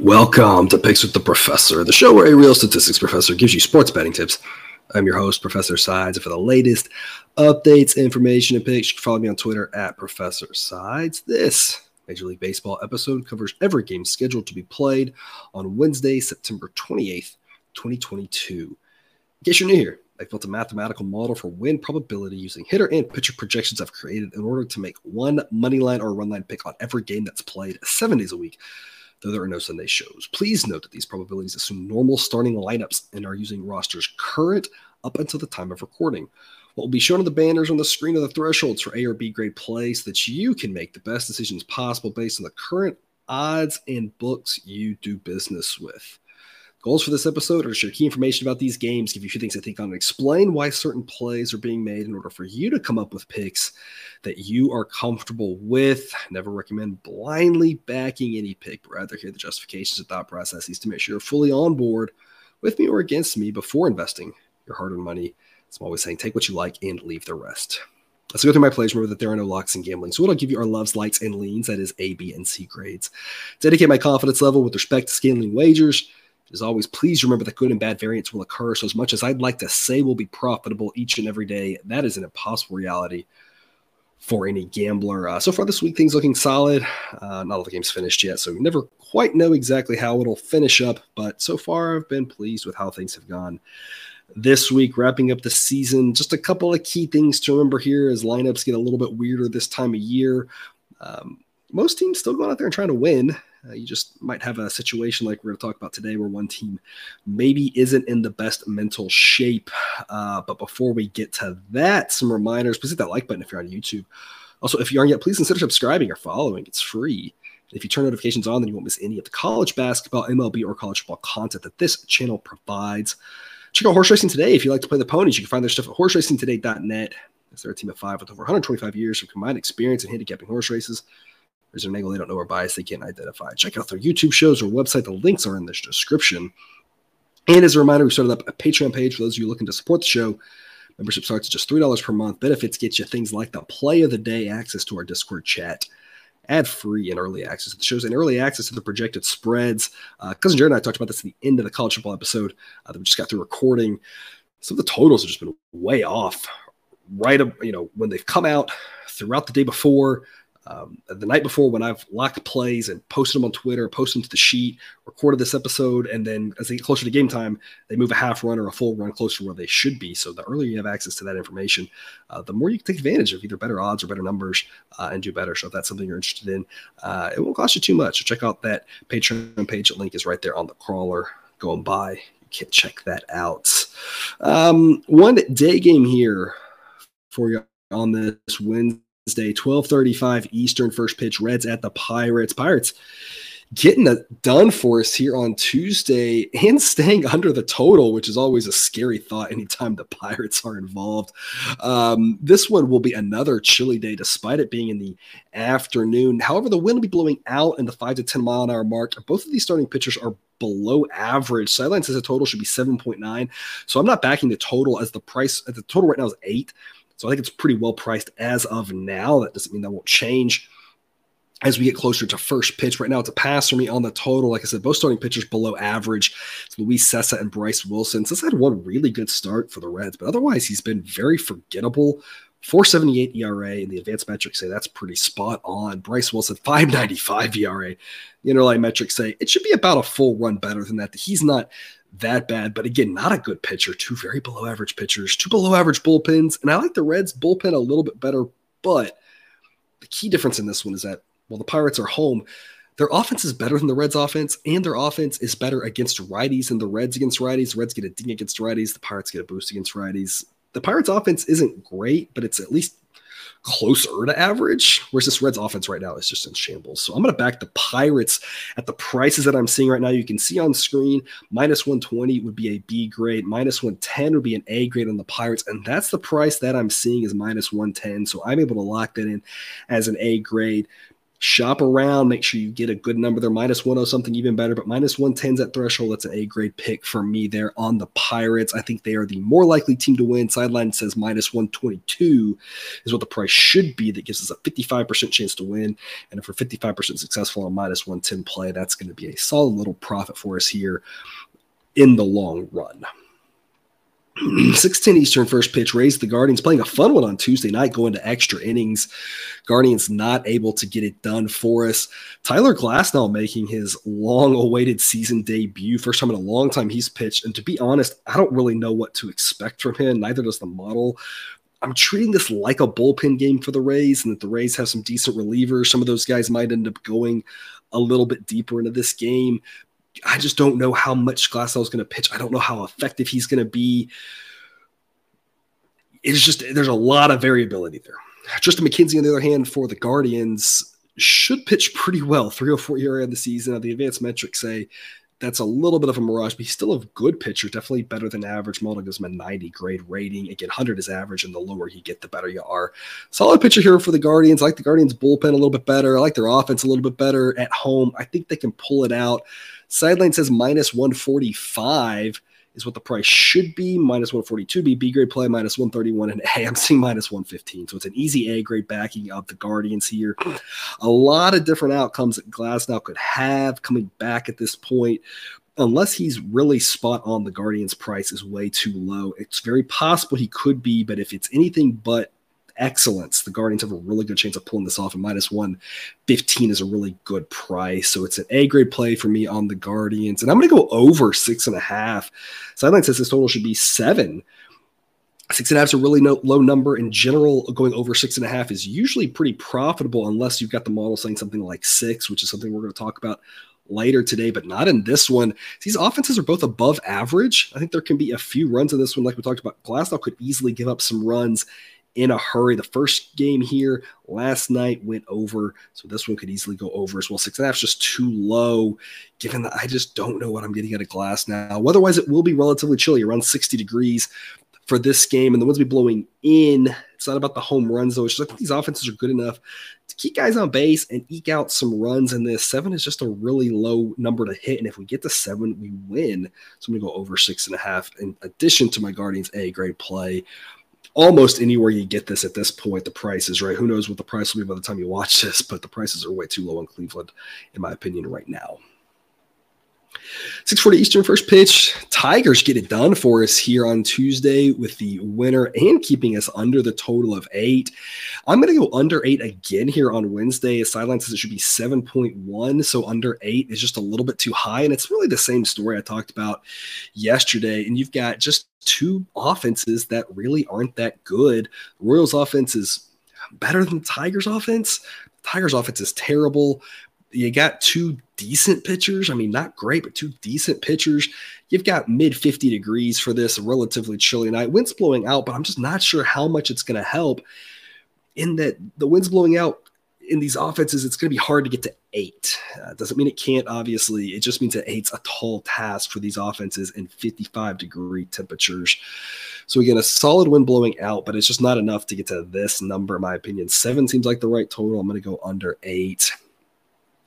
Welcome to Picks with the Professor, the show where a real statistics professor gives you sports betting tips. I'm your host, Professor Sides. And for the latest updates, information, and picks, you can follow me on Twitter at Professor Sides. This Major League Baseball episode covers every game scheduled to be played on Wednesday, September 28th, 2022. In case you're new here, I built a mathematical model for win probability using hitter and pitcher projections I've created in order to make one money line or run line pick on every game that's played seven days a week though there are no Sunday shows. Please note that these probabilities assume normal starting lineups and are using rosters current up until the time of recording. What will be shown on the banners on the screen are the thresholds for A or B grade plays so that you can make the best decisions possible based on the current odds and books you do business with. Goals for this episode are to share key information about these games, give you a few things to think on, and explain why certain plays are being made in order for you to come up with picks that you are comfortable with. Never recommend blindly backing any pick, but rather hear the justifications and thought processes to make sure you're fully on board with me or against me before investing your hard earned money. So I'm always saying take what you like and leave the rest. Let's go through my plays. Remember that there are no locks in gambling. So what I'll give you are loves, likes, and leans. That is A, B, and C grades. Dedicate my confidence level with respect to scaling wagers, as always, please remember that good and bad variants will occur. So, as much as I'd like to say we'll be profitable each and every day, that is an impossible reality for any gambler. Uh, so far this week, things looking solid. Uh, not all the games finished yet, so we never quite know exactly how it'll finish up. But so far, I've been pleased with how things have gone this week, wrapping up the season. Just a couple of key things to remember here as lineups get a little bit weirder this time of year. Um, most teams still going out there and trying to win. Uh, you just might have a situation like we're going to talk about today where one team maybe isn't in the best mental shape. Uh, but before we get to that, some reminders please hit that like button if you're on YouTube. Also, if you aren't yet, please consider subscribing or following. It's free. If you turn notifications on, then you won't miss any of the college basketball, MLB, or college football content that this channel provides. Check out Horse Racing Today if you like to play the ponies. You can find their stuff at horseracingtoday.net. They're a team of five with over 125 years of combined experience in handicapping horse races. There's an angle they don't know or bias they can't identify. Check out their YouTube shows or website. The links are in this description. And as a reminder, we started up a Patreon page for those of you looking to support the show. Membership starts at just $3 per month. Benefits get you things like the play of the day, access to our Discord chat, ad free and early access to the shows, and early access to the projected spreads. Uh, Cousin Jared and I talked about this at the end of the college football episode uh, that we just got through recording. Some of the totals have just been way off. Right, you know, when they've come out throughout the day before, um, the night before when I've locked plays and posted them on Twitter, posted them to the sheet, recorded this episode, and then as they get closer to game time, they move a half run or a full run closer to where they should be. So the earlier you have access to that information, uh, the more you can take advantage of either better odds or better numbers uh, and do better. So if that's something you're interested in, uh, it won't cost you too much. So check out that Patreon page. The link is right there on the crawler going by. You can check that out. Um, one day game here for you on this Wednesday. Wednesday, 12:35 Eastern first pitch Reds at the Pirates. Pirates getting it done for us here on Tuesday and staying under the total, which is always a scary thought anytime the Pirates are involved. Um, this one will be another chilly day, despite it being in the afternoon. However, the wind will be blowing out in the five to 10 mile an hour mark. Both of these starting pitchers are below average. Sideline says the total should be 7.9. So I'm not backing the total as the price at the total right now is eight. So I think it's pretty well priced as of now. That doesn't mean that won't change as we get closer to first pitch. Right now, it's a pass for me on the total. Like I said, both starting pitchers below average. It's Luis Cessa and Bryce Wilson. Cessa had one really good start for the Reds, but otherwise, he's been very forgettable. 478 ERA and the advanced metrics say that's pretty spot on. Bryce Wilson, 595 ERA. The underlying metrics say it should be about a full run better than that. He's not that bad. But again, not a good pitcher. Two very below average pitchers, two below average bullpens. And I like the Reds bullpen a little bit better. But the key difference in this one is that while the Pirates are home, their offense is better than the Reds' offense, and their offense is better against righties than the Reds against righties. The Reds get a ding against righties. The Pirates get a boost against righties. The Pirates' offense isn't great, but it's at least closer to average, whereas this Reds offense right now is just in shambles. So I'm going to back the Pirates at the prices that I'm seeing right now. You can see on screen minus 120 would be a B grade, minus 110 would be an A grade on the Pirates, and that's the price that I'm seeing is minus 110. So I'm able to lock that in as an A grade. Shop around, make sure you get a good number there. Minus 10 something even better, but minus 110's that threshold. That's an A grade pick for me there on the Pirates. I think they are the more likely team to win. Sideline says minus 122 is what the price should be. That gives us a 55% chance to win. And if we're 55% successful on minus 110 play, that's going to be a solid little profit for us here in the long run. 610 Eastern first pitch raised the Guardians playing a fun one on Tuesday night, going to extra innings. Guardians not able to get it done for us. Tyler Glasnow making his long awaited season debut. First time in a long time he's pitched. And to be honest, I don't really know what to expect from him. Neither does the model. I'm treating this like a bullpen game for the Rays, and that the Rays have some decent relievers. Some of those guys might end up going a little bit deeper into this game. I just don't know how much Glasnow is going to pitch. I don't know how effective he's going to be. It's just there's a lot of variability there. Triston McKenzie, on the other hand, for the Guardians, should pitch pretty well. 304 ERA in the season. The advanced metrics say that's a little bit of a mirage, but he's still a good pitcher, definitely better than average. Model gives him a 90 grade rating. Again, 100 is average, and the lower you get, the better you are. Solid pitcher here for the Guardians. I like the Guardians bullpen a little bit better. I like their offense a little bit better at home. I think they can pull it out. Sideline says minus 145 is what the price should be. Minus 142 be B grade play, minus 131 and A. I'm seeing minus 115. So it's an easy A grade backing of the Guardians here. A lot of different outcomes that Glasnow could have coming back at this point. Unless he's really spot on, the Guardians' price is way too low. It's very possible he could be, but if it's anything but excellence. The Guardians have a really good chance of pulling this off, and minus 115 is a really good price. So it's an A grade play for me on the Guardians. And I'm going to go over six and a half. Sideline says this total should be seven. Six and a half is a really no, low number in general. Going over six and a half is usually pretty profitable unless you've got the model saying something like six, which is something we're going to talk about later today, but not in this one. These offenses are both above average. I think there can be a few runs in this one, like we talked about. Glasnow could easily give up some runs in a hurry. The first game here last night went over, so this one could easily go over as well. Six and a half is just too low, given that I just don't know what I'm getting out at a Glasnow. Otherwise, it will be relatively chilly, around 60 degrees for this game, and the will be blowing in. It's not about the home runs though. It's just like these offenses are good enough to keep guys on base and eke out some runs. And this seven is just a really low number to hit. And if we get to seven, we win. So I'm gonna go over six and a half. In addition to my Guardians A grade play, almost anywhere you get this at this point, the prices, right? Who knows what the price will be by the time you watch this, but the prices are way too low in Cleveland, in my opinion, right now. 640 Eastern first pitch. Tigers get it done for us here on Tuesday with the winner and keeping us under the total of eight. I'm going to go under eight again here on Wednesday. Sideline says it should be 7.1. So under eight is just a little bit too high. And it's really the same story I talked about yesterday. And you've got just two offenses that really aren't that good. Royals offense is better than Tigers offense. Tigers offense is terrible you got two decent pitchers. I mean, not great, but two decent pitchers. You've got mid 50 degrees for this relatively chilly night. Wind's blowing out, but I'm just not sure how much it's going to help. In that the wind's blowing out in these offenses, it's going to be hard to get to eight. Uh, doesn't mean it can't, obviously. It just means that eight's a tall task for these offenses in 55 degree temperatures. So, again, a solid wind blowing out, but it's just not enough to get to this number, in my opinion. Seven seems like the right total. I'm going to go under eight.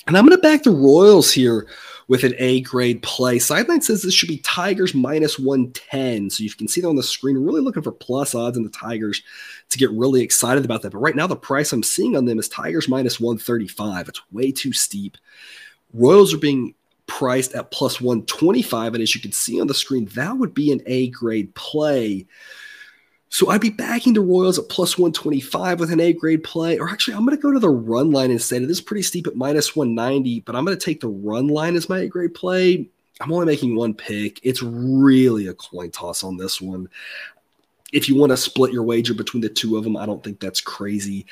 And I'm going to back the Royals here with an A grade play. Sideline says this should be Tigers minus 110. So you can see that on the screen. really looking for plus odds in the Tigers to get really excited about that. But right now, the price I'm seeing on them is Tigers minus 135. It's way too steep. Royals are being priced at plus 125. And as you can see on the screen, that would be an A grade play. So I'd be backing the Royals at plus 125 with an A grade play. Or actually, I'm going to go to the run line instead. It is pretty steep at minus 190, but I'm going to take the run line as my A grade play. I'm only making one pick. It's really a coin toss on this one. If you want to split your wager between the two of them, I don't think that's crazy.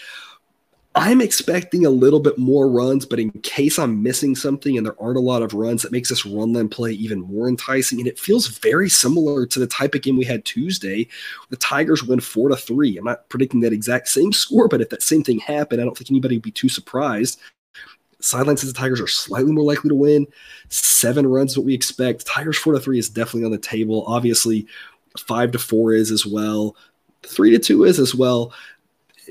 I'm expecting a little bit more runs, but in case I'm missing something and there aren't a lot of runs, that makes this run line play even more enticing. And it feels very similar to the type of game we had Tuesday. The Tigers win four to three. I'm not predicting that exact same score, but if that same thing happened, I don't think anybody would be too surprised. Sideline says the Tigers are slightly more likely to win. Seven runs, what we expect. Tigers four to three is definitely on the table. Obviously, five to four is as well. Three to two is as well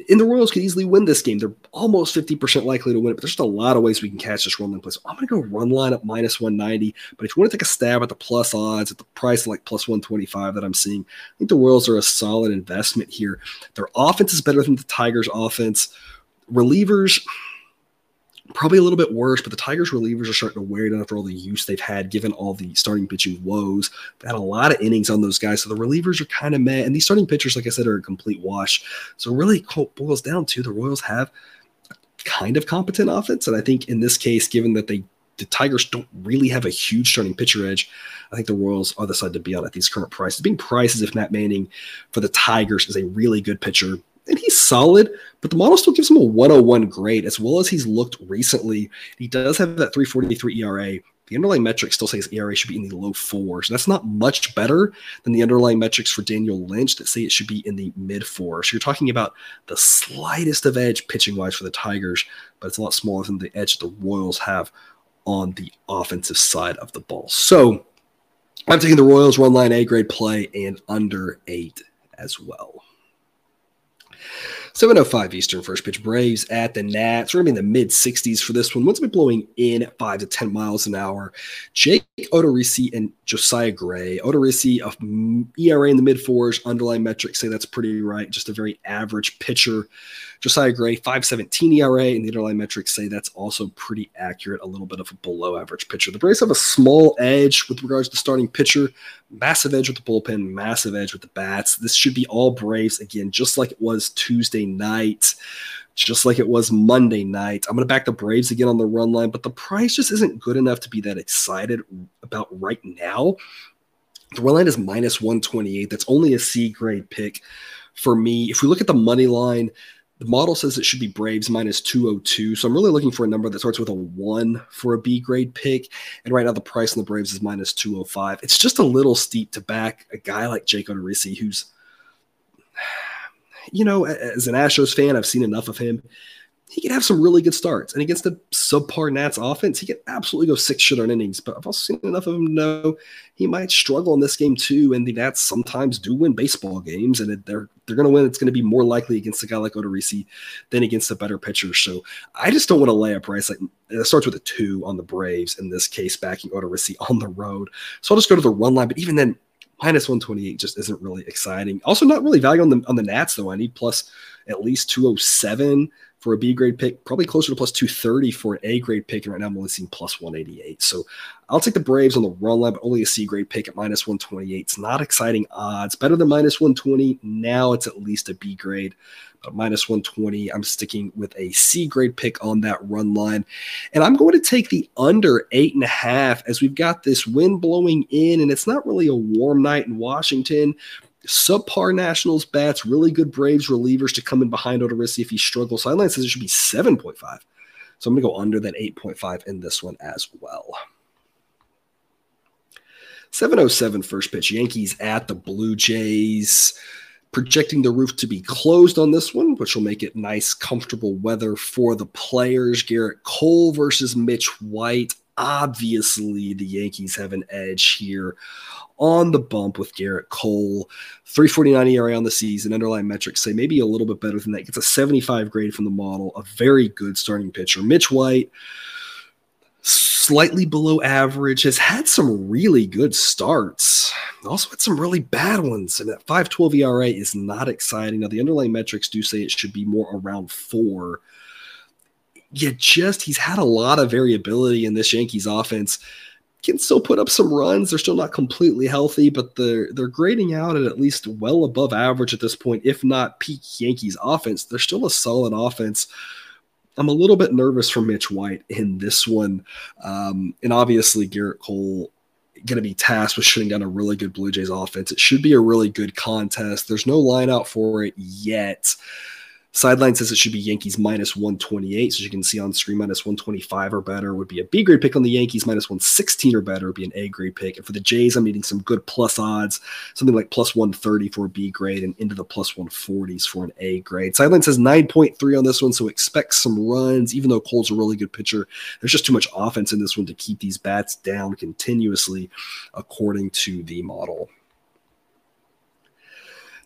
and the Royals could easily win this game. They're almost 50% likely to win it, but there's just a lot of ways we can catch this run line play. So I'm going to go run line up minus 190. But if you want to take a stab at the plus odds, at the price like plus 125 that I'm seeing, I think the Royals are a solid investment here. Their offense is better than the Tigers' offense. Relievers, probably a little bit worse, but the Tigers relievers are starting to wear down after all the use they've had, given all the starting pitching woes. They had a lot of innings on those guys, so the relievers are kind of mad. And these starting pitchers, like I said, are a complete wash. So really boils down to the Royals have kind of competent offense, and I think in this case, given that they the Tigers don't really have a huge starting pitcher edge. I think the Royals are the side to be on at these current prices. Being priced as if Matt Manning for the Tigers is a really good pitcher and he's solid, but the model still gives him a 101 grade as well as he's looked recently. He does have that 343 ERA. The underlying metrics still say his ERA should be in the low fours. That's not much better than the underlying metrics for Daniel Lynch that say it should be in the mid fours. So you're talking about the slightest of edge pitching wise for the Tigers, but it's a lot smaller than the edge the Royals have on the offensive side of the ball. So I'm taking the Royals run line A grade play and under eight as well. 7.05 Eastern first pitch. Braves at the Nats. We're going to be in the mid 60s for this one. Once be blowing in 5 to 10 miles an hour. Jake Odorizzi and Josiah Gray. Odorizzi of ERA in the mid fours. Underlying metrics say that's pretty right. Just a very average pitcher. Josiah Gray, 517 ERA, and the underlying metrics say that's also pretty accurate, a little bit of a below average pitcher. The Braves have a small edge with regards to starting pitcher, massive edge with the bullpen, massive edge with the bats. This should be all Braves again, just like it was Tuesday night just like it was Monday night. I'm going to back the Braves again on the run line, but the price just isn't good enough to be that excited about right now. The run line is minus 128. That's only a C grade pick for me. If we look at the money line, the model says it should be Braves minus 202. So I'm really looking for a number that starts with a one for a B grade pick. And right now the price on the Braves is minus 205. It's just a little steep to back a guy like Jake Odorizzi, who's, you know, as an Astros fan, I've seen enough of him he can have some really good starts. And against the subpar Nats offense, he can absolutely go six shutout innings. But I've also seen enough of him know he might struggle in this game too. And the Nats sometimes do win baseball games, and they're they're going to win. It's going to be more likely against a guy like Odorizzi than against a better pitcher. So I just don't want to lay a price like it starts with a two on the Braves in this case, backing Odorizzi on the road. So I'll just go to the run line. But even then, minus 128 just isn't really exciting. Also, not really value on the on the Nats though. I need plus at least 207 for a B grade pick, probably closer to plus 230 for an A grade pick. And right now I'm only seeing plus 188. So I'll take the Braves on the run line, but only a C grade pick at minus 128. It's not exciting odds. Better than minus 120. Now it's at least a B grade. But minus 120, I'm sticking with a C grade pick on that run line. And I'm going to take the under eight and a half as we've got this wind blowing in, and it's not really a warm night in Washington subpar Nationals bats, really good Braves relievers to come in behind Odorizzi if he struggles. Sideline says it should be 7.5. So I'm going to go under that 8.5 in this one as well. 707 first pitch. Yankees at the Blue Jays. Projecting the roof to be closed on this one, which will make it nice, comfortable weather for the players. Gerrit Cole versus Mitch White. Obviously, the Yankees have an edge here on the bump with Gerrit Cole. 349 ERA on the season. Underlying metrics say maybe a little bit better than that. Gets a 75 grade from the model. A very good starting pitcher. Mitch White, slightly below average, has had some really good starts. Also had some really bad ones. And that 512 ERA is not exciting. Now, the underlying metrics do say it should be more around four. Yet, just he's had a lot of variability in this Yankees offense can still put up some runs. They're still not completely healthy, but they're they're grading out at at least well above average at this point, if not peak Yankees offense. They're still a solid offense. I'm a little bit nervous for Mitch White in this one, um, and obviously Gerrit Cole going to be tasked with shutting down a really good Blue Jays offense. It should be a really good contest. There's no line out for it yet. Sideline says it should be Yankees minus 128. So as you can see on screen, minus 125 or better would be a B grade pick on the Yankees. Minus 116 or better would be an A grade pick. And for the Jays, I'm needing some good plus odds, something like plus 130 for a B grade and into the plus 140s for an A grade. Sideline says 9.3 on this one. So expect some runs, even though Cole's a really good pitcher. There's just too much offense in this one to keep these bats down continuously, according to the model.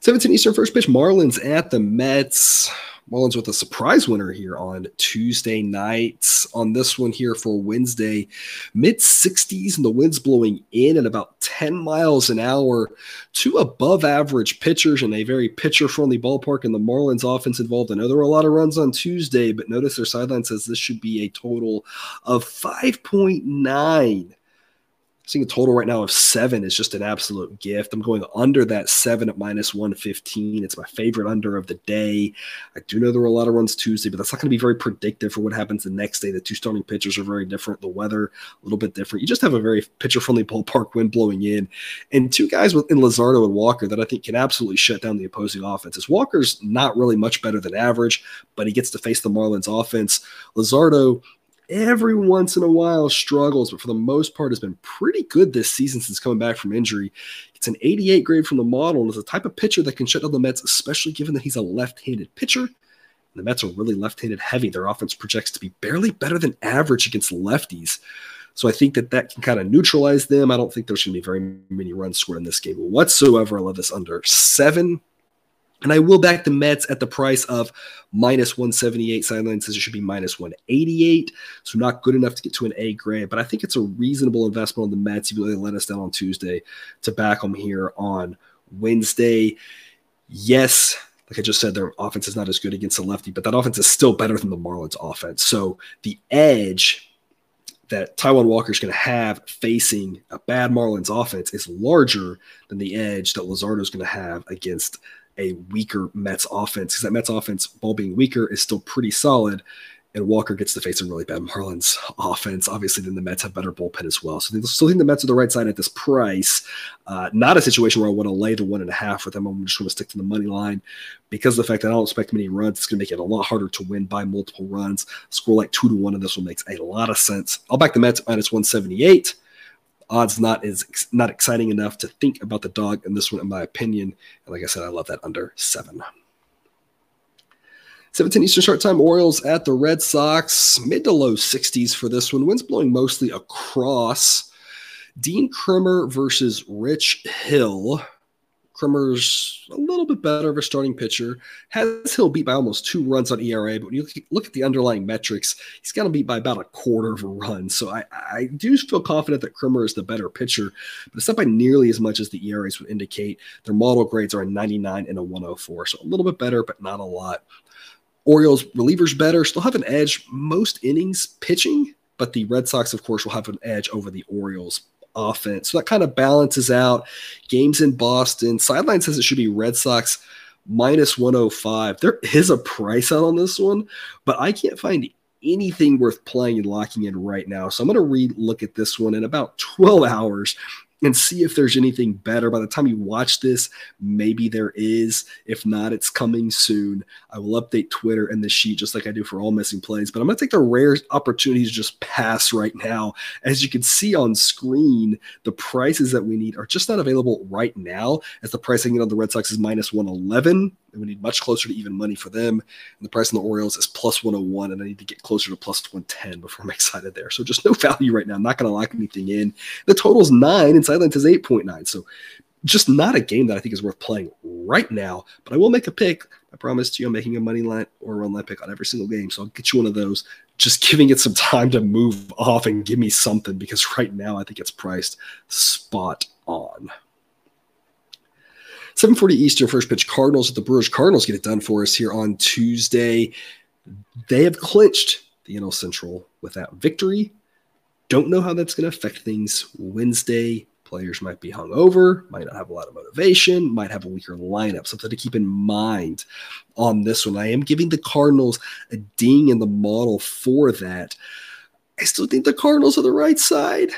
17 Eastern first pitch, Marlins at the Mets. Marlins with a surprise winner here on Tuesday nights. On this one here for Wednesday, mid 60s and the winds blowing in at about 10 miles an hour. Two above average pitchers in a very pitcher friendly ballpark. And the Marlins offense involved. I know there were a lot of runs on Tuesday, but notice their sideline says this should be a total of 5.9 seeing a total right now of seven is just an absolute gift. I'm going under that seven at minus 115. It's my favorite under of the day. I do know there were a lot of runs Tuesday, but that's not going to be very predictive for what happens the next day. The two starting pitchers are very different. The weather, a little bit different. You just have a very pitcher friendly ballpark wind blowing in, and two guys in Luzardo and Walker that I think can absolutely shut down the opposing offenses. Walker's not really much better than average, but he gets to face the Marlins offense. Luzardo, every once in a while struggles, but for the most part has been pretty good this season since coming back from injury. It's an 88 grade from the model and is the type of pitcher that can shut down the Mets, especially given that he's a left-handed pitcher. And the Mets are really left-handed heavy. Their offense projects to be barely better than average against lefties. So I think that that can kind of neutralize them. I don't think there's going to be very many runs scored in this game whatsoever. I love this under seven. And I will back the Mets at the price of minus 178. Sideline says it should be minus 188. So not good enough to get to an A grade, but I think it's a reasonable investment on the Mets, even they let us down on Tuesday, to back them here on Wednesday. Yes, like I just said, their offense is not as good against the lefty, but that offense is still better than the Marlins offense. So the edge that Taijuan Walker is going to have facing a bad Marlins offense is larger than the edge that Luzardo is going to have against a weaker Mets offense because that Mets offense, ball being weaker, is still pretty solid. And Walker gets to face a really bad Marlins offense. Obviously, then the Mets have better bullpen as well. So they still think the Mets are the right side at this price. Uh, not a situation where I want to lay the one and a half with them. I'm just going to stick to the money line because of the fact that I don't expect many runs. It's going to make it a lot harder to win by multiple runs. Score like two to one, and this one makes a lot of sense. I'll back the Mets minus 178 odds not is not exciting enough to think about the dog in this one, in my opinion. And like I said, I love that under seven. 17 Eastern start time, Orioles at the Red Sox, mid to low 60s for this one. Winds blowing mostly across. Dean Kremer versus Rich Hill. Kremer's a little bit better of a starting pitcher. Has Hill beat by almost two runs on ERA, but when you look at the underlying metrics, he's got to beat by about a quarter of a run. So I, I do feel confident that Kremer is the better pitcher, but it's not by nearly as much as the ERAs would indicate. Their model grades are a 99 and a 104, so a little bit better, but not a lot. Orioles relievers better, still have an edge most innings pitching, but the Red Sox, of course, will have an edge over the Orioles offense. So that kind of balances out games in Boston. Sideline says it should be Red Sox minus 105. There is a price out on this one, but I can't find anything worth playing and locking in right now. So I'm going to re look at this one in about 12 hours and see if there's anything better. By the time you watch this, maybe there is. If not, it's coming soon. I will update Twitter and the sheet just like I do for all missing plays. But I'm going to take the rare opportunity to just pass right now. As you can see on screen, the prices that we need are just not available right now, as the pricing on the Red Sox is minus 111 and we need much closer to even money for them. And the price on the Orioles is plus 101, and I need to get closer to plus 110 before I'm excited there. So just no value right now. I'm not going to lock anything in. The total's nine, and Sideline is 8.9. So just not a game that I think is worth playing right now. But I will make a pick. I promised you I'm making a money line or run line pick on every single game. So I'll get you one of those. Just giving it some time to move off and give me something because right now I think it's priced spot on. 7:40 Eastern, first pitch. Cardinals at the Brewers. Cardinals get it done for us here on Tuesday. They have clinched the NL Central with that victory. Don't know how that's going to affect things Wednesday. Players might be hungover, might not have a lot of motivation, might have a weaker lineup. Something to keep in mind on this one. I am giving the Cardinals a ding in the model for that. I still think the Cardinals are the right side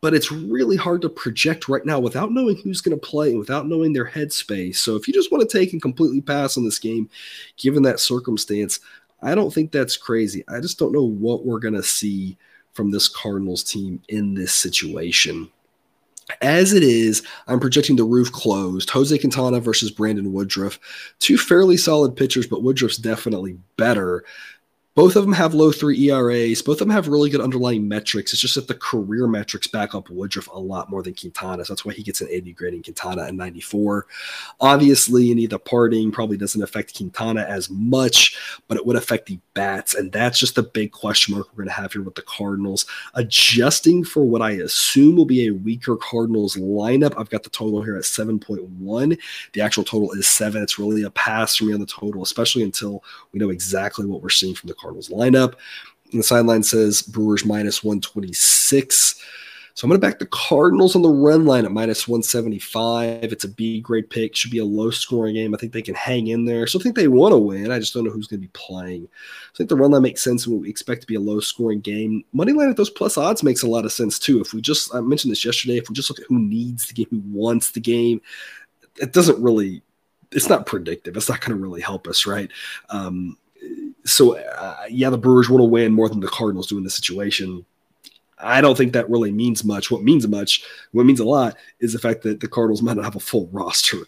but it's really hard to project right now without knowing who's going to play without knowing their headspace. So if you just want to take and completely pass on this game, given that circumstance, I don't think that's crazy. I just don't know what we're going to see from this Cardinals team in this situation. As it is, I'm projecting the roof closed. Jose Quintana versus Brandon Woodruff. Two fairly solid pitchers, but Woodruff's definitely better. Both of them have low three ERAs. Both of them have really good underlying metrics. It's just that the career metrics back up Woodruff a lot more than Quintana. So that's why he gets an 80 grading Quintana at 94. Obviously, any the parting probably doesn't affect Quintana as much, but it would affect the bats. And that's just the big question mark we're going to have here with the Cardinals. Adjusting for what I assume will be a weaker Cardinals lineup, I've got the total here at 7.1. The actual total is seven. It's really a pass for me on the total, especially until we know exactly what we're seeing from the Cardinals lineup. And the sideline says Brewers minus 126. So I'm going to back the Cardinals on the run line at minus 175. It's a B grade pick. Should be a low scoring game. I think they can hang in there. So I think they want to win. I just don't know who's going to be playing. I think the run line makes sense and we expect to be a low scoring game. Money line at those plus odds makes a lot of sense too. If we just, I mentioned this yesterday, if we just look at who needs the game, who wants the game, it doesn't really, it's not predictive. It's not going to really help us, right? Um, so uh, yeah, the Brewers want to win more than the Cardinals do in this situation. I don't think that really means much. What means much, what means a lot, is the fact that the Cardinals might not have a full roster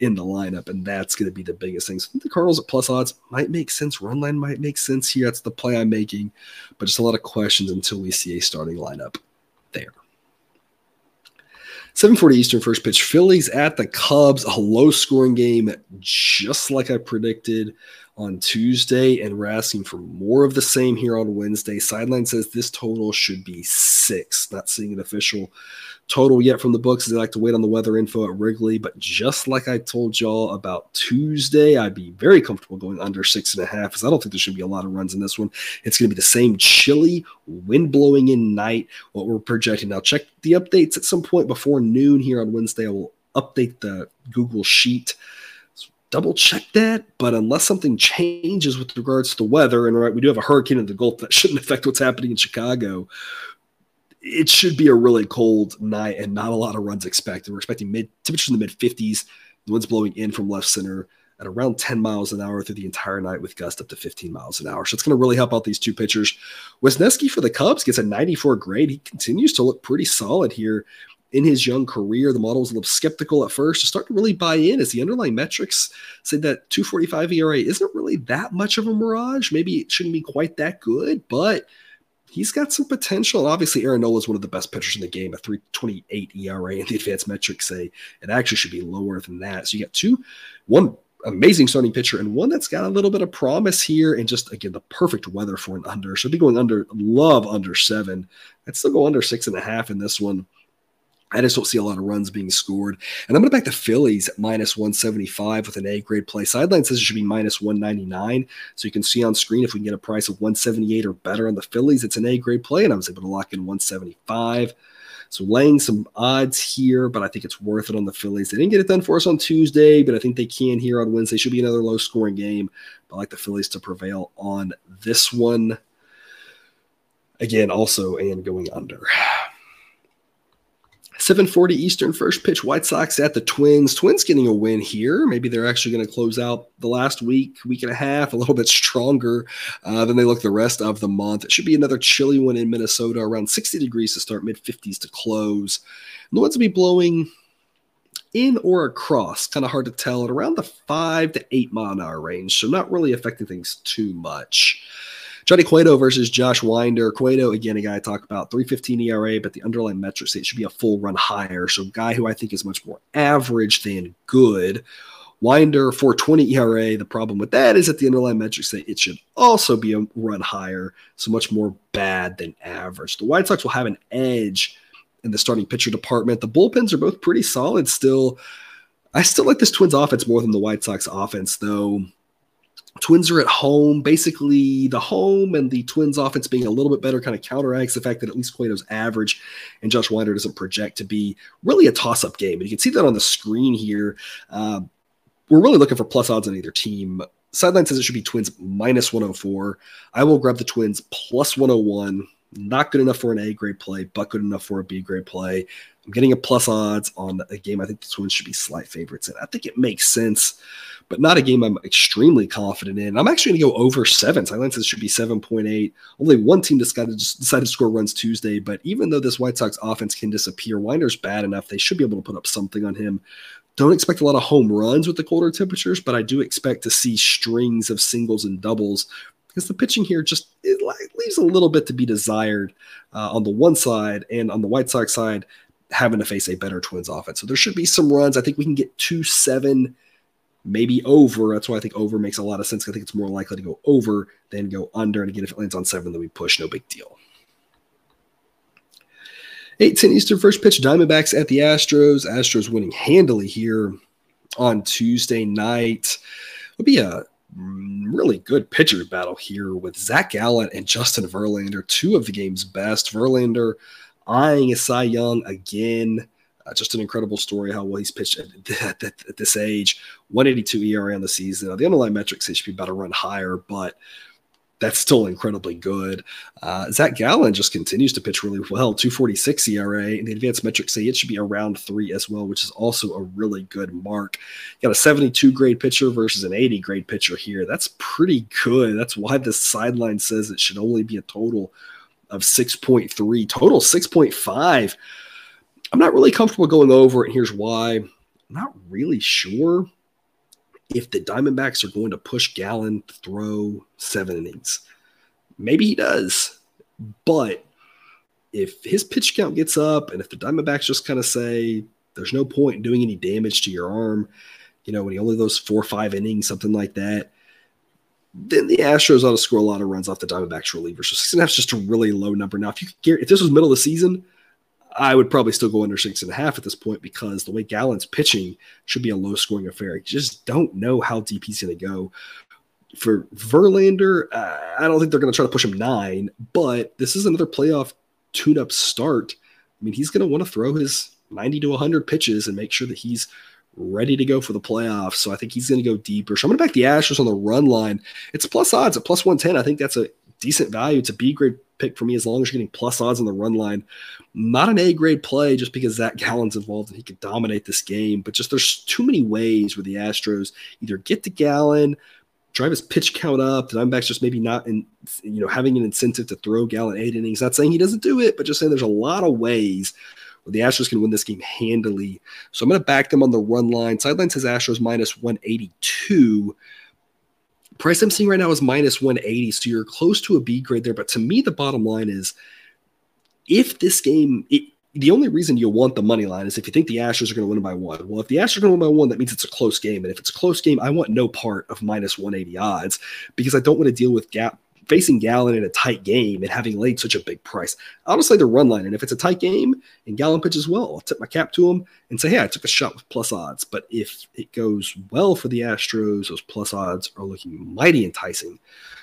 in the lineup, and that's going to be the biggest thing. So the Cardinals at plus odds might make sense. Run line might make sense here. That's the play I'm making, but just a lot of questions until we see a starting lineup there. 7:40 Eastern first pitch. Phillies at the Cubs, a low scoring game, just like I predicted on Tuesday, and we're asking for more of the same here on Wednesday. Sideline says this total should be six. Not seeing an official total yet from the books. They like to wait on the weather info at Wrigley, but just like I told y'all about Tuesday, I'd be very comfortable going under six and a half because I don't think there should be a lot of runs in this one. It's going to be the same chilly, wind blowing in night. What we're projecting now. Check the updates at some point before noon here on Wednesday. I will update the Google Sheet double check that. But unless something changes with regards to the weather, and right, we do have a hurricane in the Gulf that shouldn't affect what's happening in Chicago. It should be a really cold night and not a lot of runs expected. We're expecting mid temperatures in the mid 50s. The wind's blowing in from left center at around 10 miles an hour through the entire night with gusts up to 15 miles an hour. So it's going to really help out these two pitchers. Wesneski for the Cubs gets a 94 grade. He continues to look pretty solid here in his young career. The model was a little skeptical at first to start to really buy in as the underlying metrics said that 245 ERA isn't really that much of a mirage. Maybe it shouldn't be quite that good, but he's got some potential. Obviously, Aaron Nola is one of the best pitchers in the game, a 328 ERA, and the advanced metrics say it actually should be lower than that. So you got two, one amazing starting pitcher and one that's got a little bit of promise here and just again the perfect weather for an under. Should be going under love under seven. I'd still go under six and a half in this one. I just don't see a lot of runs being scored. And I'm going to back the Phillies at minus 175 with an A grade play. Sideline says it should be minus 199. So you can see on screen if we can get a price of 178 or better on the Phillies, it's an A grade play. And I was able to lock in 175. So laying some odds here, but I think it's worth it on the Phillies. They didn't get it done for us on Tuesday, but I think they can here on Wednesday. Should be another low scoring game. But I like the Phillies to prevail on this one. Again, also and going under. 740 Eastern first pitch White Sox at the Twins. Twins getting a win here. Maybe they're actually going to close out the last week, week and a half, a little bit stronger uh, than they look the rest of the month. It should be another chilly one in Minnesota, around 60 degrees to start, mid 50s to close. And the winds will be blowing in or across, kind of hard to tell, at around the five to eight mile an hour range. So not really affecting things too much. Johnny Cueto versus Josh Winder. Cueto, again, a guy I talk about, 315 ERA, but the underlying metrics say it should be a full run higher. So, a guy who I think is much more average than good. Winder 420 ERA. The problem with that is that the underlying metrics say it should also be a run higher, so much more bad than average. The White Sox will have an edge in the starting pitcher department. The bullpens are both pretty solid still. I still like this Twins offense more than the White Sox offense, though. Twins are at home. Basically, the home and the Twins offense being a little bit better kind of counteracts the fact that at least Cueto's average and Josh Winder doesn't project to be really a toss up game. And you can see that on the screen here. Uh, we're really looking for plus odds on either team. Sideline says it should be Twins minus 104. I will grab the Twins plus 101. Not good enough for an A grade play, but good enough for a B grade play. I'm getting a plus odds on a game I think the Twins should be slight favorites and I think it makes sense but not a game I'm extremely confident in. I'm actually going to go over seven. Silence should be 7.8. Only one team decided, decided to score runs Tuesday, but even though this White Sox offense can disappear, Winder's bad enough. They should be able to put up something on him. Don't expect a lot of home runs with the colder temperatures, but I do expect to see strings of singles and doubles because the pitching here just it leaves a little bit to be desired uh, on the one side and on the White Sox side having to face a better Twins offense. So there should be some runs. I think we can get two seven, maybe over. That's why I think over makes a lot of sense. I think it's more likely to go over than go under. And again, if it lands on seven, then we push. No big deal. 8 10 Eastern first pitch Diamondbacks at the Astros. Astros winning handily here on Tuesday night. It'll be a really good pitcher battle here with Zach Gallen and Justin Verlander, two of the game's best. Verlander eyeing a Cy Young again. Uh, just an incredible story how well he's pitched at, at, at, this age. 182 ERA on the season. Now, the underlying metrics say should be about to run higher, but that's still incredibly good. Uh, Zach Gallen just continues to pitch really well, 246 ERA, and the advanced metrics say it should be around three as well, which is also a really good mark. You got a 72 grade pitcher versus an 80 grade pitcher here. That's pretty good. That's why the sideline says it should only be a total of 6.3, total 6.5. I'm not really comfortable going over and here's why. I'm not really sure if the Diamondbacks are going to push Gallen throw seven innings. Maybe he does, but if his pitch count gets up and if the Diamondbacks just kind of say there's no point in doing any damage to your arm, you know, when he only those four or five innings, something like that, then the Astros ought to score a lot of runs off the Diamondbacks relievers. So six and a half is just a really low number. Now, if you if this was middle of the season, I would probably still go under six and a half at this point because the way Gallen's pitching should be a low scoring affair. You just don't know how deep he's going to go. For Verlander, uh, I don't think they're going to try to push him nine, but this is another playoff tune up start. I mean, he's going to want to throw his 90 to 100 pitches and make sure that he's ready to go for the playoffs. So I think he's going to go deeper. So I'm going to back the Astros on the run line. It's plus odds at plus 110. I think that's a decent value. It's a B grade pick for me as long as you're getting plus odds on the run line. Not an A grade play just because Zach Gallen's involved and he could dominate this game, but just there's too many ways where the Astros either get to Gallen, drive his pitch count up. The Diamondbacks just maybe not in, you know, having an incentive to throw Gallen eight innings. Not saying he doesn't do it, but just saying there's a lot of ways where the Astros can win this game handily. So I'm going to back them on the run line. Sideline says Astros minus 182. Price I'm seeing right now is minus 180, so you're close to a B grade there. But to me, the bottom line is if this game, it, the only reason you want the money line is if you think the Astros are going to win by one. Well, if the Astros are going to win by one, that means it's a close game. And if it's a close game, I want no part of minus 180 odds because I don't want to deal with gap facing Gallen in a tight game and having laid such a big price. Say the run line. And if it's a tight game and Gallen pitches well, I'll tip my cap to him and say, hey, I took a shot with plus odds. But if it goes well for the Astros, those plus odds are looking mighty enticing.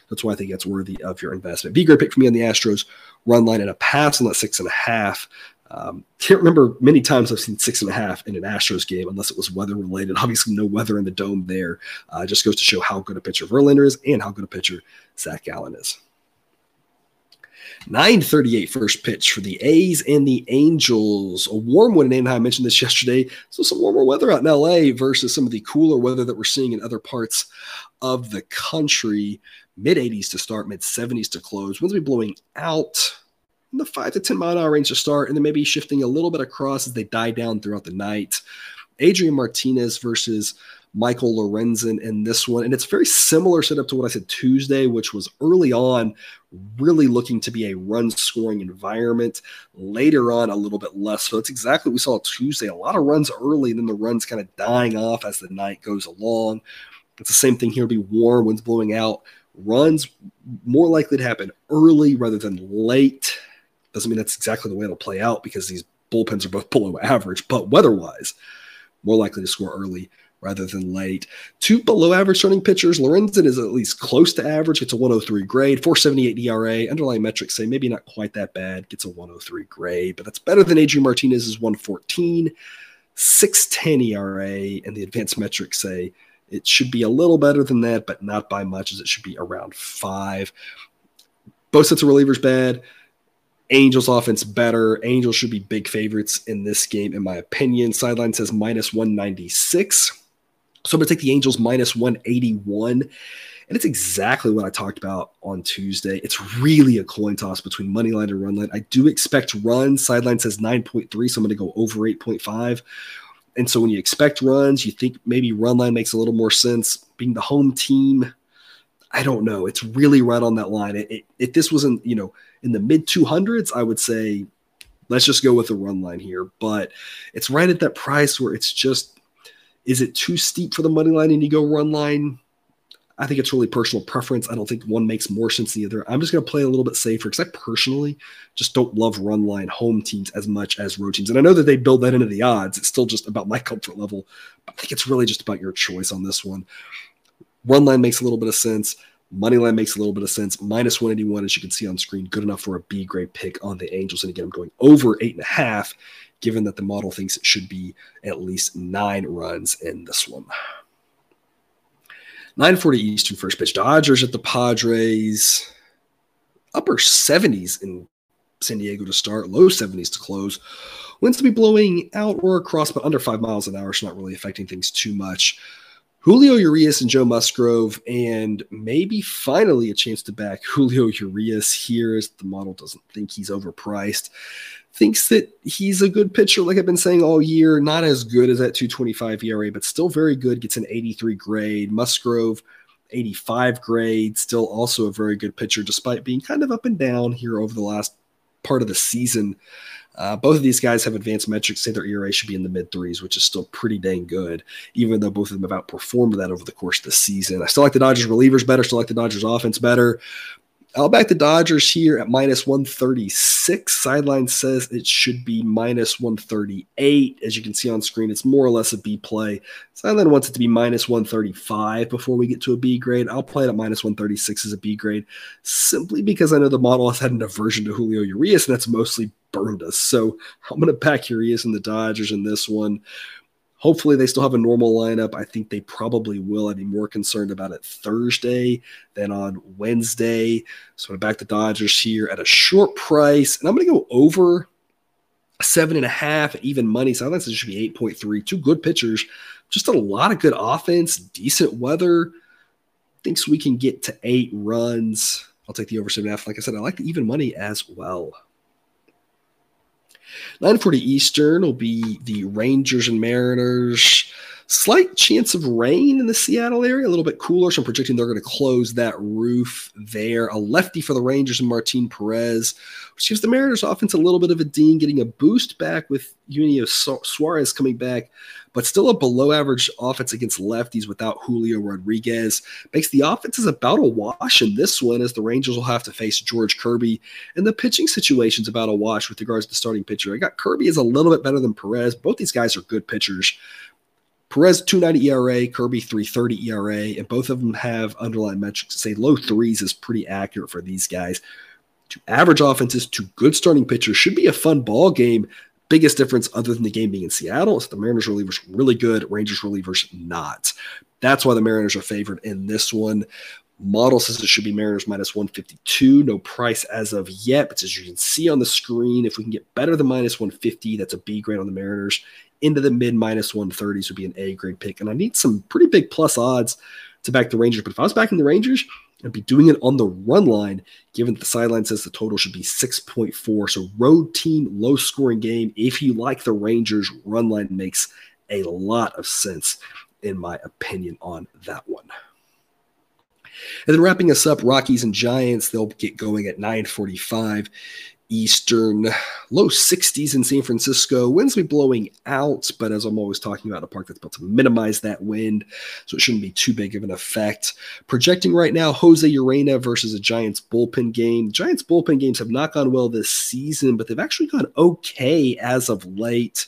That's why I think that's worthy of your investment. Be great pick for me on the Astros run line and a pass on that six and a half. Um, can't remember many times I've seen six and a half in an Astros game, unless it was weather related. Obviously, no weather in the dome there. Uh, just goes to show how good a pitcher Verlander is and how good a pitcher Zach Gallen is. 938 first pitch for the A's and the Angels. A warm one in Anaheim. I mentioned this yesterday. So some warmer weather out in LA versus some of the cooler weather that we're seeing in other parts of the country. Mid 80s to start, mid 70s to close. Winds will be blowing out in the five to 10 mile an hour range to start, and then maybe shifting a little bit across as they die down throughout the night. Adrian Martinez versus Michael Lorenzen in this one. And it's very similar setup to what I said Tuesday, which was early on, really looking to be a run scoring environment. Later on, a little bit less. So it's exactly what we saw Tuesday. A lot of runs early, and then the runs kind of dying off as the night goes along. It's the same thing here. It'll be warm, winds blowing out. Runs more likely to happen early rather than late. Doesn't mean that's exactly the way it'll play out because these bullpens are both below average, but weather wise, more likely to score early rather than late. Two below average starting pitchers. Lorenzen is at least close to average, gets a 103 grade, 478 ERA. Underlying metrics say maybe not quite that bad, gets a 103 grade, but that's better than Adrian Martinez's 114, 610 ERA, and the advanced metrics say it should be a little better than that, but not by much, as it should be around five. Both sets of relievers bad. Angels offense better. Angels should be big favorites in this game, in my opinion. Sideline says minus 196. So I'm going to take the Angels minus 181. And it's exactly what I talked about on Tuesday. It's really a coin toss between money line and run line. I do expect runs. Sideline says 9.3, so I'm going to go over 8.5. And so when you expect runs, you think maybe run line makes a little more sense. Being the home team, I don't know. It's really right on that line. It, it, if this wasn't, you know, in the mid 200s, I would say let's just go with the run line here. But it's right at that price where it's just, is it too steep for the money line and you go run line? I think it's really personal preference. I don't think one makes more sense than the other. I'm just going to play a little bit safer because I personally just don't love run line home teams as much as road teams. And I know that they build that into the odds. It's still just about my comfort level. But I think it's really just about your choice on this one. Run line makes a little bit of sense. Money line makes a little bit of sense. Minus 181, as you can see on screen, good enough for a B grade pick on the Angels. And again, I'm going over eight and a half, given that the model thinks it should be at least nine runs in this one. 940 Eastern first pitch. Dodgers at the Padres. Upper 70s in San Diego to start, low 70s to close. Winds to be blowing out or across, but under five miles an hour, so not really affecting things too much. Julio Urias and Joe Musgrove, and maybe finally a chance to back Julio Urias here as the model doesn't think he's overpriced thinks that he's a good pitcher, like I've been saying all year. Not as good as that 225 ERA, but still very good. Gets an 83 grade. Musgrove, 85 grade. Still also a very good pitcher, despite being kind of up and down here over the last part of the season. Uh, both of these guys have advanced metrics, say their ERA should be in the mid threes, which is still pretty dang good, even though both of them have outperformed that over the course of the season. I still like the Dodgers relievers better, still like the Dodgers offense better. I'll back the Dodgers here at minus 136. Sideline says it should be minus 138. As you can see on screen, it's more or less a B play. Sideline wants it to be minus 135 before we get to a B grade. I'll play it at minus 136 as a B grade simply because I know the model has had an aversion to Julio Urias, and that's mostly burned us. So I'm going to back Urias and the Dodgers in this one. Hopefully, they still have a normal lineup. I think they probably will. I'd be more concerned about it Thursday than on Wednesday. So I'm going to back the Dodgers here at a short price, and I'm going to go over seven and a half, even money. So I think it should be 8.3. Two good pitchers, just a lot of good offense, decent weather. Thinks we can get to eight runs. I'll take the over seven and a half. Like I said, I like the even money as well. 940 Eastern will be the Rangers and Mariners. Slight chance of rain in the Seattle area, a little bit cooler. So I'm projecting they're going to close that roof there. A lefty for the Rangers and Martin Perez, which gives the Mariners offense a little bit of a ding, getting a boost back with Eugenio Suarez coming back but still a below average offense against lefties without Julio Rodriguez. Makes the offenses about a wash in this one as the Rangers will have to face George Kirby. And the pitching situation's about a wash with regards to the starting pitcher. I got Kirby is a little bit better than Perez. Both these guys are good pitchers. Perez 290 ERA, Kirby 330 ERA, and both of them have underlying metrics. Say low threes is pretty accurate for these guys. Two average offenses, two good starting pitchers. Should be a fun ball game biggest difference, other than the game being in Seattle, is the Mariners relievers really good, Rangers relievers not. That's why the Mariners are favored in this one. Model says it should be Mariners minus 152. No price as of yet, but as you can see on the screen, if we can get better than minus 150, that's a B grade on the Mariners. Into the mid minus 130s would be an A grade pick. And I need some pretty big plus odds to back the Rangers. But if I was backing the Rangers, I'd be doing it on the run line, given that the sideline says the total should be 6.4. So, road team, low scoring game. If you like the Rangers, run line makes a lot of sense, in my opinion, on that one. And then wrapping us up, Rockies and Giants, they'll get going at 945. Eastern, low 60s in San Francisco. Winds will be blowing out, but as I'm always talking about, a park that's built to minimize that wind, so it shouldn't be too big of an effect. Projecting right now, Jose Urena versus a Giants bullpen game. Giants bullpen games have not gone well this season, but they've actually gone okay as of late.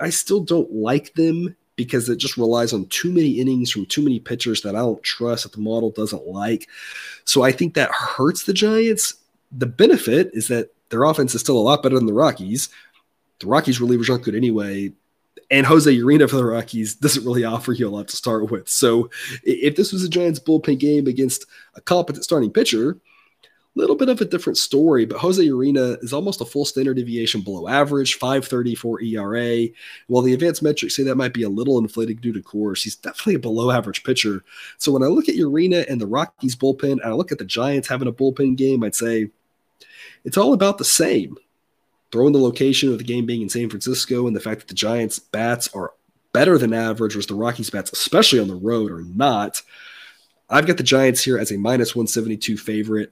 I still don't like them because it just relies on too many innings from too many pitchers that I don't trust that the model doesn't like. So I think that hurts the Giants the benefit is that their offense is still a lot better than the Rockies. The Rockies relievers aren't good anyway. And Jose Urena for the Rockies doesn't really offer you a lot to start with. So if this was a Giants bullpen game against a competent starting pitcher, a little bit of a different story, but Jose Urena is almost a full standard deviation below average, 534 ERA. While the advanced metrics say that might be a little inflated due to Coors, he's definitely a below average pitcher. So when I look at Urena and the Rockies bullpen, and I look at the Giants having a bullpen game, I'd say it's all about the same. Throwing the location of the game being in San Francisco and the fact that the Giants' bats are better than average, whereas the Rockies' bats, especially on the road, are not. I've got the Giants here as a minus 172 favorite.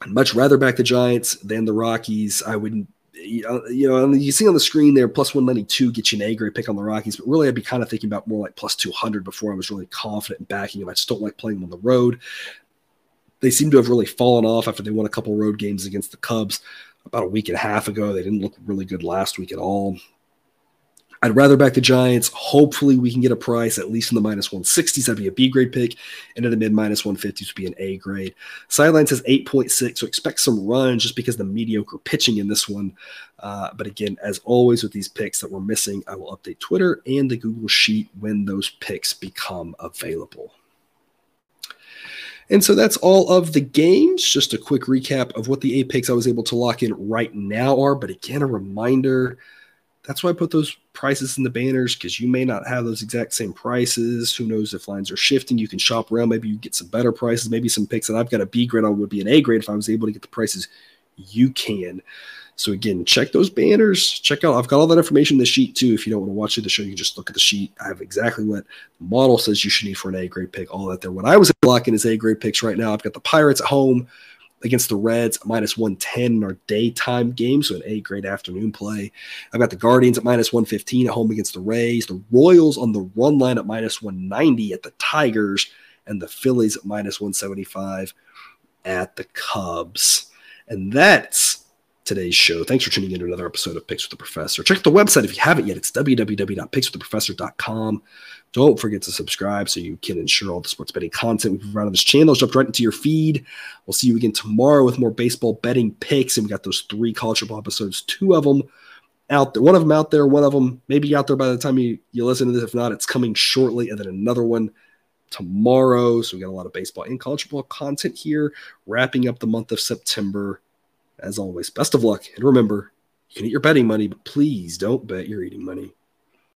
I'd much rather back the Giants than the Rockies. I wouldn't, you know, you see on the screen there, plus 192 get you an A grade pick on the Rockies, but really I'd be kind of thinking about more like plus 200 before I was really confident in backing them. I just don't like playing them on the road. They seem to have really fallen off after they won a couple road games against the Cubs about a week and a half ago. They didn't look really good last week at all. I'd rather back the Giants. Hopefully, we can get a price at least in the minus 160s. That'd be a B grade pick. And at the mid minus 150s would be an A grade. Sideline says 8.6. So expect some runs just because the mediocre pitching in this one. Uh, but again, as always with these picks that we're missing, I will update Twitter and the Google Sheet when those picks become available. And so that's all of the games. Just a quick recap of what the eight picks I was able to lock in right now are. But again, a reminder that's why I put those prices in the banners because you may not have those exact same prices. Who knows if lines are shifting? You can shop around. Maybe you get some better prices. Maybe some picks that I've got a B grade on would be an A grade if I was able to get the prices you can. So again, check those banners. Check out. I've got all that information in the sheet too. If you don't want to watch it, the show, you can just look at the sheet. I have exactly what the model says you should need for an A grade pick. All that there. What I was blocking is A grade picks right now. I've got the Pirates at home against the Reds, minus 110 in our daytime game, so an A grade afternoon play. I've got the Guardians at minus 115 at home against the Rays, the Royals on the run line at minus 190 at the Tigers, and the Phillies at minus 175 at the Cubs. And that's today's show. Thanks for tuning in to another episode of Picks with the Professor. Check the website if you haven't yet. It's www.pickswiththeprofessor.com. Don't forget to subscribe so you can ensure all the sports betting content we provide on this channel is dropped right into your feed. We'll see you again tomorrow with more baseball betting picks. And we got those three college football episodes, two of them out there, one of them out there, one of them maybe out there by the time you, you listen to this. If not, it's coming shortly. And then another one tomorrow. So we got a lot of baseball and college football content here, wrapping up the month of September. As always, best of luck. And remember, you can eat your betting money, but please don't bet your eating money.